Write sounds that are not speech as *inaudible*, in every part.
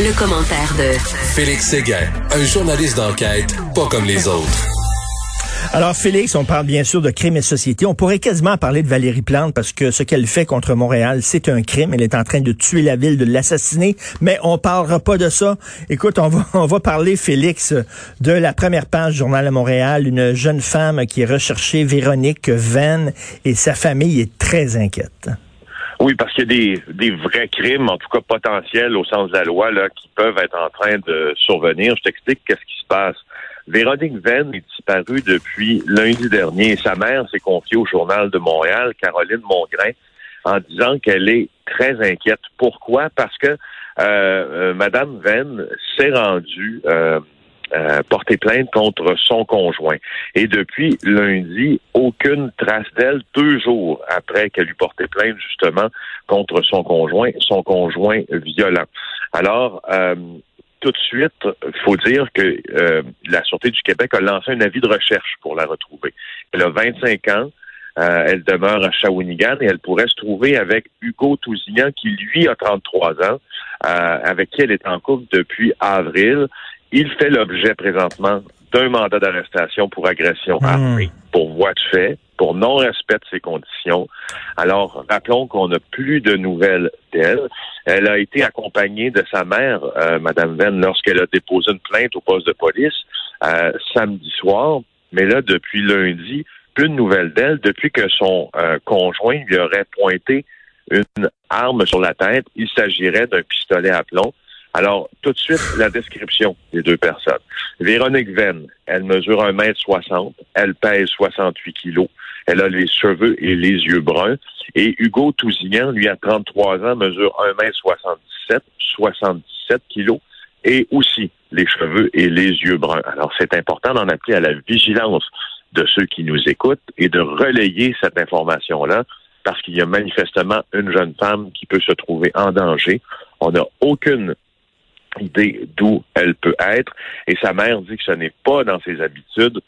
Le commentaire de Félix Séguin, un journaliste d'enquête pas comme les autres. Alors, Félix, on parle bien sûr de crime et société. On pourrait quasiment parler de Valérie Plante parce que ce qu'elle fait contre Montréal, c'est un crime. Elle est en train de tuer la ville, de l'assassiner, mais on parlera pas de ça. Écoute, on va, on va parler, Félix, de la première page du Journal de Montréal, une jeune femme qui est recherchée, Véronique Venn, et sa famille est très inquiète. Oui, parce qu'il y a des, des vrais crimes, en tout cas potentiels au sens de la loi, là, qui peuvent être en train de survenir. Je t'explique qu'est-ce qui se passe. Véronique Venn est disparue depuis lundi dernier. Sa mère s'est confiée au Journal de Montréal, Caroline Mongrain, en disant qu'elle est très inquiète. Pourquoi? Parce que euh, euh Madame Venn s'est rendue euh, euh, porter plainte contre son conjoint. Et depuis lundi, aucune trace d'elle, deux jours après qu'elle eut porté plainte justement contre son conjoint, son conjoint violent. Alors, euh, tout de suite, faut dire que euh, la Sûreté du Québec a lancé un avis de recherche pour la retrouver. Elle a 25 ans. elle demeure à Shawinigan et elle pourrait se trouver avec Hugo Tousignan, qui lui a 33 ans, avec qui elle est en couple depuis avril. Il fait l'objet présentement d'un mandat d'arrestation pour agression hmm. armée, pour voie de fait, pour non-respect de ses conditions. Alors, rappelons qu'on n'a plus de nouvelles d'elle. Elle a été accompagnée de sa mère, euh, Madame Venn, lorsqu'elle a déposé une plainte au poste de police euh, samedi soir. Mais là, depuis lundi, plus de nouvelles d'elle, depuis que son euh, conjoint lui aurait pointé une arme sur la tête. Il s'agirait d'un pistolet à plomb. Alors, tout de suite, la description des deux personnes. Véronique Venn, elle mesure 1m60, elle pèse 68 kilos, elle a les cheveux et les yeux bruns. Et Hugo Tousignan, lui, a 33 ans, mesure 1m77, 77 kilos, et aussi les cheveux et les yeux bruns. Alors, c'est important d'en appeler à la vigilance de ceux qui nous écoutent et de relayer cette information-là parce qu'il y a manifestement une jeune femme qui peut se trouver en danger. On n'a aucune d'où elle peut être. Et sa mère dit que ce n'est pas dans ses habitudes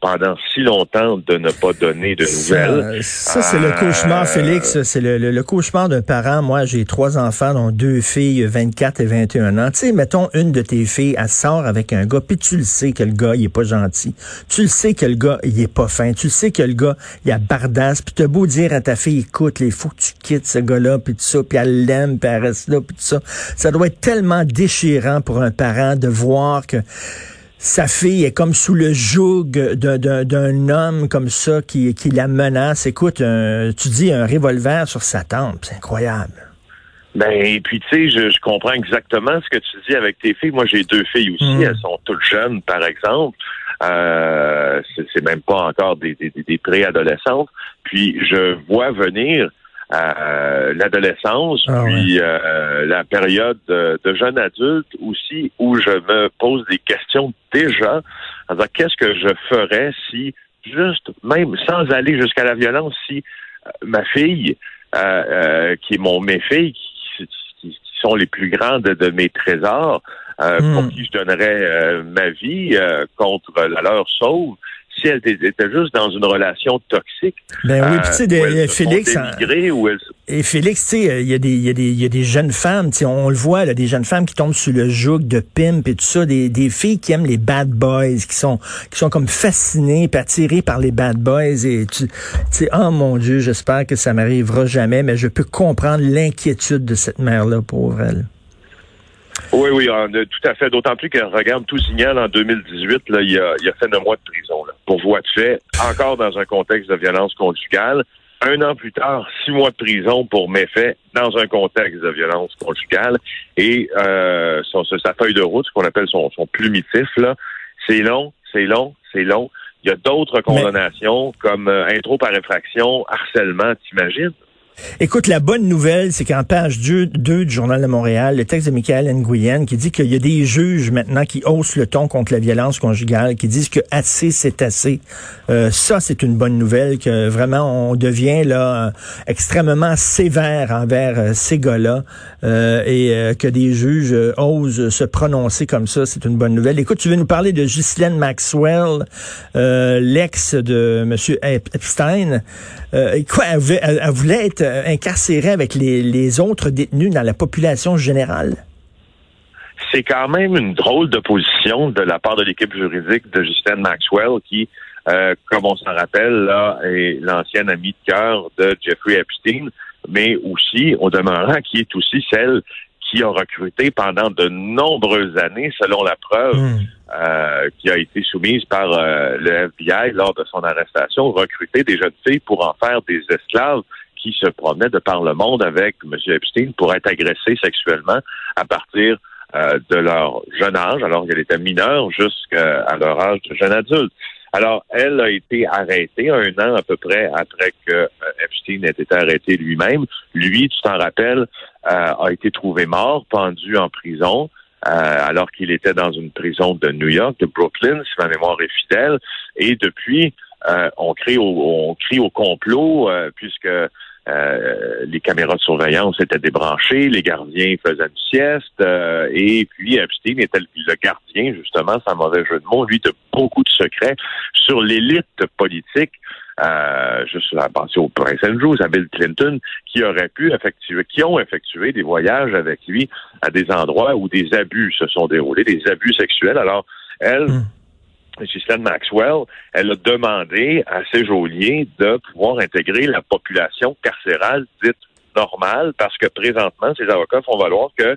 pendant si longtemps de ne pas donner de nouvelles. Ça, c'est le cauchemar, euh, Félix. C'est le, cauchemar d'un parent. Moi, j'ai trois enfants, dont deux filles, 24 et 21 ans. Tu sais, mettons, une de tes filles, elle sort avec un gars, puis tu le sais que le gars, il est pas gentil. Tu le sais que le gars, il est pas fin. Tu le sais que le gars, il a bardasse. Puis t'as beau dire à ta fille, écoute, il faut que tu quittes ce gars-là, puis tout ça, puis elle l'aime, puis elle reste là, puis tout ça. Ça doit être tellement déchirant pour un parent de voir que sa fille est comme sous le joug d'un homme comme ça qui, qui la menace. Écoute, tu dis un revolver sur sa tempe, c'est incroyable. Ben, et puis, tu sais, je, comprends exactement ce que tu dis avec tes filles. Moi, j'ai deux filles aussi. Hmm. Elles sont toutes jeunes, par exemple. Euh, c'est même pas encore des, des, des préadolescentes. Puis, je vois venir euh, l'adolescence, ah puis euh, la période de, jeune adulte aussi, où je me pose des questions déjà. Alors, qu'est-ce que je ferais si, juste, même sans aller jusqu'à la violence, si euh, ma fille, qui est mon mes filles, qui, sont les plus grandes de mes trésors, pour hmm. qui je donnerais ma vie contre la leur sauve, si elle était juste dans une relation toxique. Ben oui, puis tu sais, Félix. Et Félix, tu sais, il y, a des, y, a des, y a des jeunes femmes, tu sais, on le voit, là, des jeunes femmes qui tombent sous le joug de pimp et tout ça, des, des filles qui aiment les bad boys, qui sont, qui sont comme fascinées, attirées par les bad boys. Et tu sais, oh mon Dieu, j'espère que ça m'arrivera jamais, mais je peux comprendre l'inquiétude de cette mère-là, pour elle. Oui, oui, tout à fait. D'autant plus qu'elle regarde tout signal en 2018, là, il, a, il a fait un mois de prison pour voie de fait, encore dans un contexte de violence conjugale. Un an plus tard, six mois de prison pour méfait dans un contexte de violence conjugale. Et euh, son, sa feuille de route, ce qu'on appelle son, son plumitif, là, c'est long, c'est long, c'est long. Il y a d'autres condamnations comme euh, intro par infraction, harcèlement, t'imagines? Écoute, la bonne nouvelle, c'est qu'en page 2, du Journal de Montréal, le texte de Michael Nguyen qui dit qu'il y a des juges maintenant qui haussent le ton contre la violence conjugale, qui disent que assez, c'est assez. Euh, ça, c'est une bonne nouvelle, que vraiment, on devient là extrêmement sévère envers euh, ces gars-là euh, et que des juges osent se prononcer comme ça, c'est une bonne nouvelle. Écoute, tu veux nous parler de Ghislaine Maxwell, l'ex de M. Epstein. quoi, elle voulait être euh, incarcéré avec les, autres détenus dans la population générale? c'est quand même une drôle de position de la part de l'équipe juridique de Justin Maxwell qui, euh, comme on s'en rappelle, là, est l'ancienne amie de cœur de Jeffrey Epstein, mais aussi, au demeurant, qui est aussi celle qui a recruté pendant de nombreuses années, selon la preuve hmm. euh, qui a été soumise par euh, le FBI lors de son arrestation, recruté des jeunes filles pour en faire des esclaves se promenaient de par le monde avec M. Epstein pour être agressés sexuellement à partir euh, de leur jeune âge, alors qu'elle était mineure, jusqu'à leur âge de jeune adulte. Alors, elle a été arrêtée un an à peu près après que euh, Epstein ait été arrêté lui-même. Lui, tu t'en rappelles, euh, a été trouvé mort, pendu en prison. alors qu'il était dans une prison de New York, de Brooklyn, si ma mémoire est fidèle. Et depuis, on crie au, on crie au complot, puisque euh, les caméras de surveillance étaient débranchées, les gardiens faisaient une sieste, euh, et puis Epstein était le gardien, justement, sans mauvais jeu de mots, lui, de beaucoup de secrets sur l'élite politique. Euh, juste à penser au Prince Andrews, à Bill Clinton, qui auraient pu effectuer, qui ont effectué des voyages avec lui à des endroits où des abus se sont déroulés, des abus sexuels. Alors, elle, hmm. Ghislaine Maxwell, elle a demandé à ses geôliers de pouvoir intégrer la population carcérale dite normale parce que présentement, ses avocats font valoir que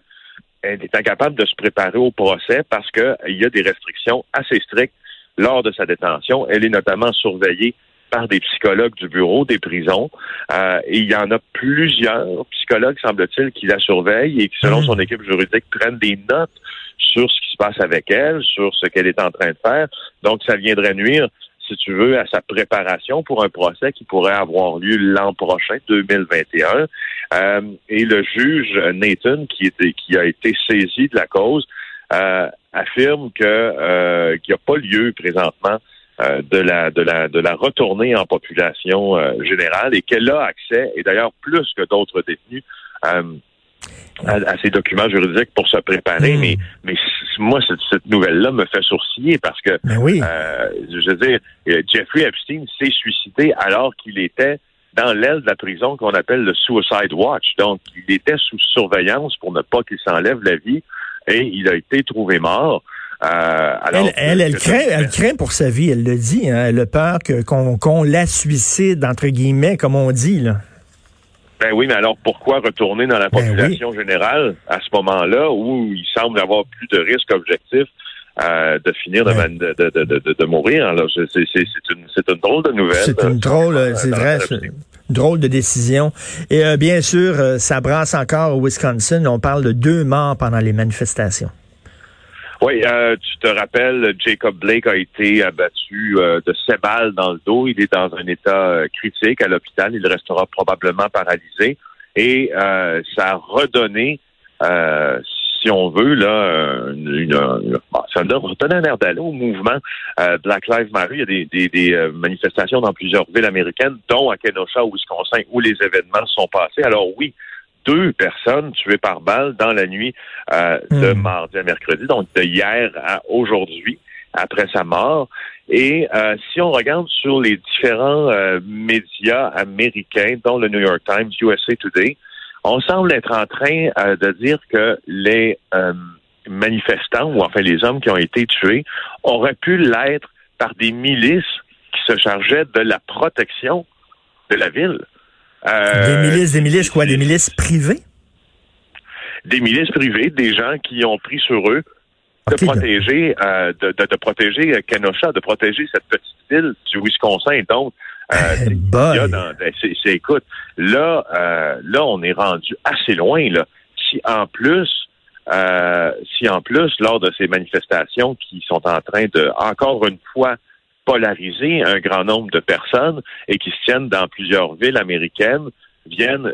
elle est incapable de se préparer au procès parce qu'il y a des restrictions assez strictes lors de sa détention. Elle est notamment surveillée par des psychologues du bureau des prisons. Euh, et il y en a plusieurs psychologues, semble-t-il, qui la surveillent et qui, selon mmh. son équipe juridique, prennent des notes sur ce qui se passe avec elle, sur ce qu'elle est en train de faire. Donc, ça viendrait nuire, si tu veux, à sa préparation pour un procès qui pourrait avoir lieu l'an prochain, 2021. Euh, et le juge Nathan, qui, était, qui a été saisi de la cause, euh, affirme euh, qu'il n'y a pas lieu présentement de la de la de la retourner en population générale et qu'elle a accès, et d'ailleurs plus que d'autres détenus, à, ces documents juridiques pour se préparer, hmm. mais, mais moi, cette, nouvelle-là me fait sourciller parce que, ben euh, je veux dire, euh, Jeffrey Epstein s'est suicidé alors qu'il était dans l'aile de la prison qu'on appelle le Suicide Watch. Donc, il était sous surveillance pour ne pas qu'il s'enlève la vie et il a été trouvé mort. Euh, alors elle, elle, craint, elle craint pour sa vie, elle le dit. Hein, elle a peur qu'on la suicide, entre guillemets, comme on dit. Là. Ben oui, mais alors pourquoi retourner dans la ben population générale à ce moment-là où il semble avoir plus de risques objectifs euh, de finir de, de, de, de, mourir? Alors, c'est, une, une, drôle de nouvelle. C'est une drôle, euh, c'est vrai, drôle de décision. Et euh, bien sûr, ça brasse encore au Wisconsin. On parle de deux morts pendant les manifestations. Oui, euh, tu te rappelles, Jacob Blake a été abattu euh, de sept balles dans le dos. Il est dans un état euh, critique à l'hôpital. Il restera probablement paralysé. Et ça a redonné, si on veut, là, une, une, ça a redonné un air d'aller au mouvement Black Lives Matter. Il y a des, des, des, manifestations dans plusieurs villes américaines, dont à Kenosha, Wisconsin, où les événements sont passés. Alors oui, deux personnes tuées par balle dans la nuit euh, de hmm. mardi à mercredi, donc de hier à aujourd'hui, après sa mort. Et euh, si on regarde sur les différents euh, médias américains, dont le New York Times, USA Today, on semble être en train de dire que les manifestants, ou enfin les hommes qui ont été tués, auraient pu l'être par des milices qui se chargeaient de la protection de la ville. Euh, des milices, des milices quoi? Des milices privées? Des milices privées, des gens qui ont pris sur eux de protéger, euh, de, de, de, protéger euh, Kenosha, de protéger cette petite ville du Wisconsin. Donc, euh, ben, c'est, écoute, là, euh, là, on est rendu assez loin. Là. Si en plus, si en plus, lors de ces manifestations qui sont en train de, encore une fois, polariser un grand nombre de personnes et qui se tiennent dans plusieurs villes américaines viennent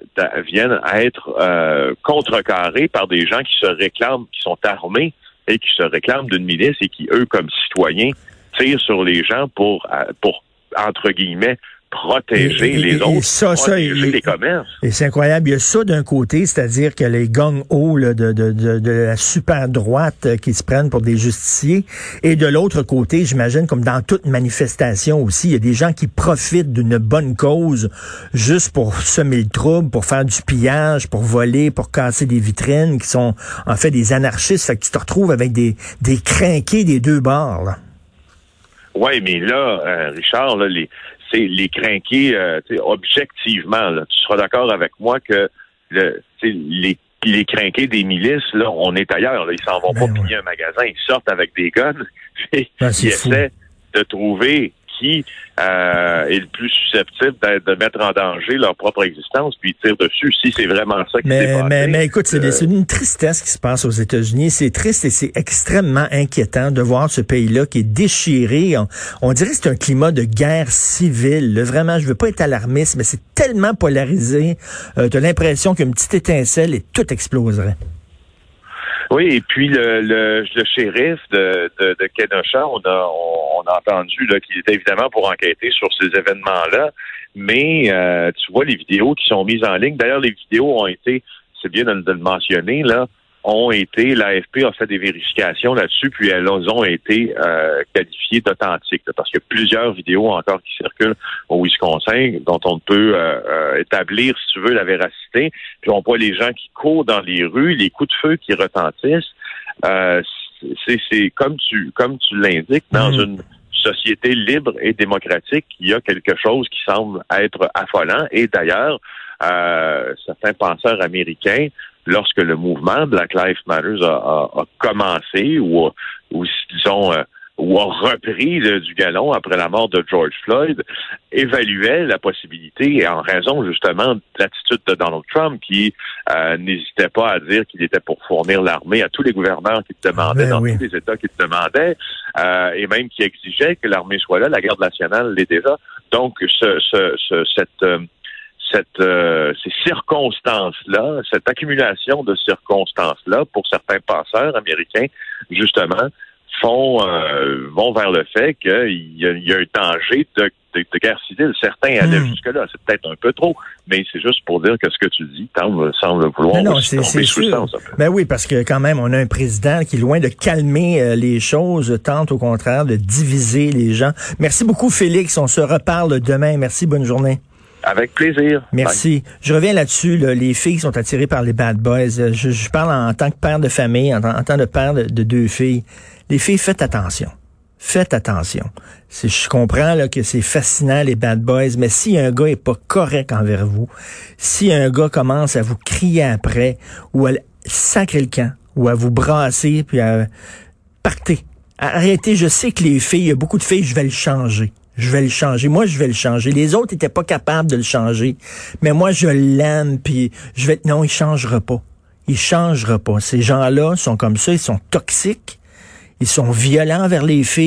à être euh, contrecarrés par des gens qui se réclament, qui sont armés et qui se réclament d'une milice et qui, eux, comme citoyens, tirent sur les gens pour, euh, pour entre guillemets, protéger les autres, ça, ça, les commerces. Et c'est incroyable. Il y a ça d'un côté, c'est-à-dire que les gangs hauts de, de, de, de, la super droite euh, qui se prennent pour des justiciers. Et de l'autre côté, j'imagine, comme dans toute manifestation aussi, il y a des gens qui profitent d'une bonne cause juste pour semer le trouble, pour faire du pillage, pour voler, pour casser des vitrines, qui sont en fait des anarchistes. Fait que tu te retrouves avec des, des crinqués des deux bords. Là. Oui, mais là, euh, Richard, là, les, les crinqués, euh, objectivement, là, tu seras d'accord avec moi que le, les les crinqués des milices, là, on est ailleurs. Là. Ils s'en vont ben pas piller un magasin, ils sortent avec des guns. *laughs* ben, ils essaient de trouver qui euh, est le plus susceptible de mettre en danger leur propre existence, puis tire dessus si c'est vraiment ça qui mais, passé. Mais, mais écoute, c'est euh, une tristesse qui se passe aux États-Unis. C'est triste et c'est extrêmement inquiétant de voir ce pays-là qui est déchiré. On, dirait que c'est un climat de guerre civile. Vraiment, je veux pas être alarmiste, mais c'est tellement polarisé. Euh, tu as l'impression qu'une petite étincelle et tout exploserait. Oui, et puis le, le, le shérif de, de, de Kenosha, on a, on, a entendu qu'il était évidemment pour enquêter sur ces événements-là, mais euh, tu vois les vidéos qui sont mises en ligne. D'ailleurs, les vidéos ont été, c'est bien de, de le mentionner, là, ont été, l'AFP a fait des vérifications là-dessus, puis elles ont été euh, qualifiées d'authentiques, parce qu'il y a plusieurs vidéos encore qui circulent au Wisconsin dont on peut euh, euh, établir, si tu veux, la véracité. Puis on voit les gens qui courent dans les rues, les coups de feu qui retentissent. c'est comme tu comme tu l'indiques dans mmh. une société libre et démocratique, il y a quelque chose qui semble être affolant. Et d'ailleurs, certains penseurs américains lorsque le mouvement Black Lives Matter a, commencé ou, ou disons euh, ou a repris du galon après la mort de George Floyd, évaluait la possibilité, en raison justement de l'attitude de Donald Trump, qui euh, n'hésitait pas à dire qu'il était pour fournir l'armée à tous les gouverneurs qui le demandaient, ben dans tous les États qui le demandaient, euh, et même qui exigeait que l'armée soit là. La garde nationale l'est déjà. Donc, ce, ce, cette cette, euh, ces circonstances-là, cette accumulation de circonstances-là, pour certains penseurs américains, justement, font euh, vont vers le fait qu'il y, y, a un danger de, de, guerre civile. Certains allaient hmm. jusque-là. C'est peut-être un peu trop, mais c'est juste pour dire que ce que tu dis semble, semble vouloir non, c'est sûr. Ben oui, parce que quand même, on a un président qui, loin de calmer euh, les choses, tente au contraire de diviser les gens. Merci beaucoup, Félix. On se reparle demain. Merci. Bonne journée. Avec plaisir. Merci. Je reviens là-dessus. Les filles sont attirées par les bad boys. Euh, je, parle en, tant que père de famille, en, tant que père de, deux filles. Les filles, faites attention. Faites attention. Je comprends là, que c'est fascinant, les bad boys, mais si un gars est pas correct envers vous, si un gars commence à vous crier après, ou à sacrer le camp, ou à vous brasser, puis à... Partez. Arrêtez. Je sais que les filles, il y a beaucoup de filles, je vais le changer je vais le changer. Moi, je vais le changer. Les autres étaient pas capables de le changer. Mais moi, je l'aime, puis je vais... Non, il changera pas. Il changera pas. Ces gens-là sont comme ça, ils sont toxiques, ils sont violents vers les filles.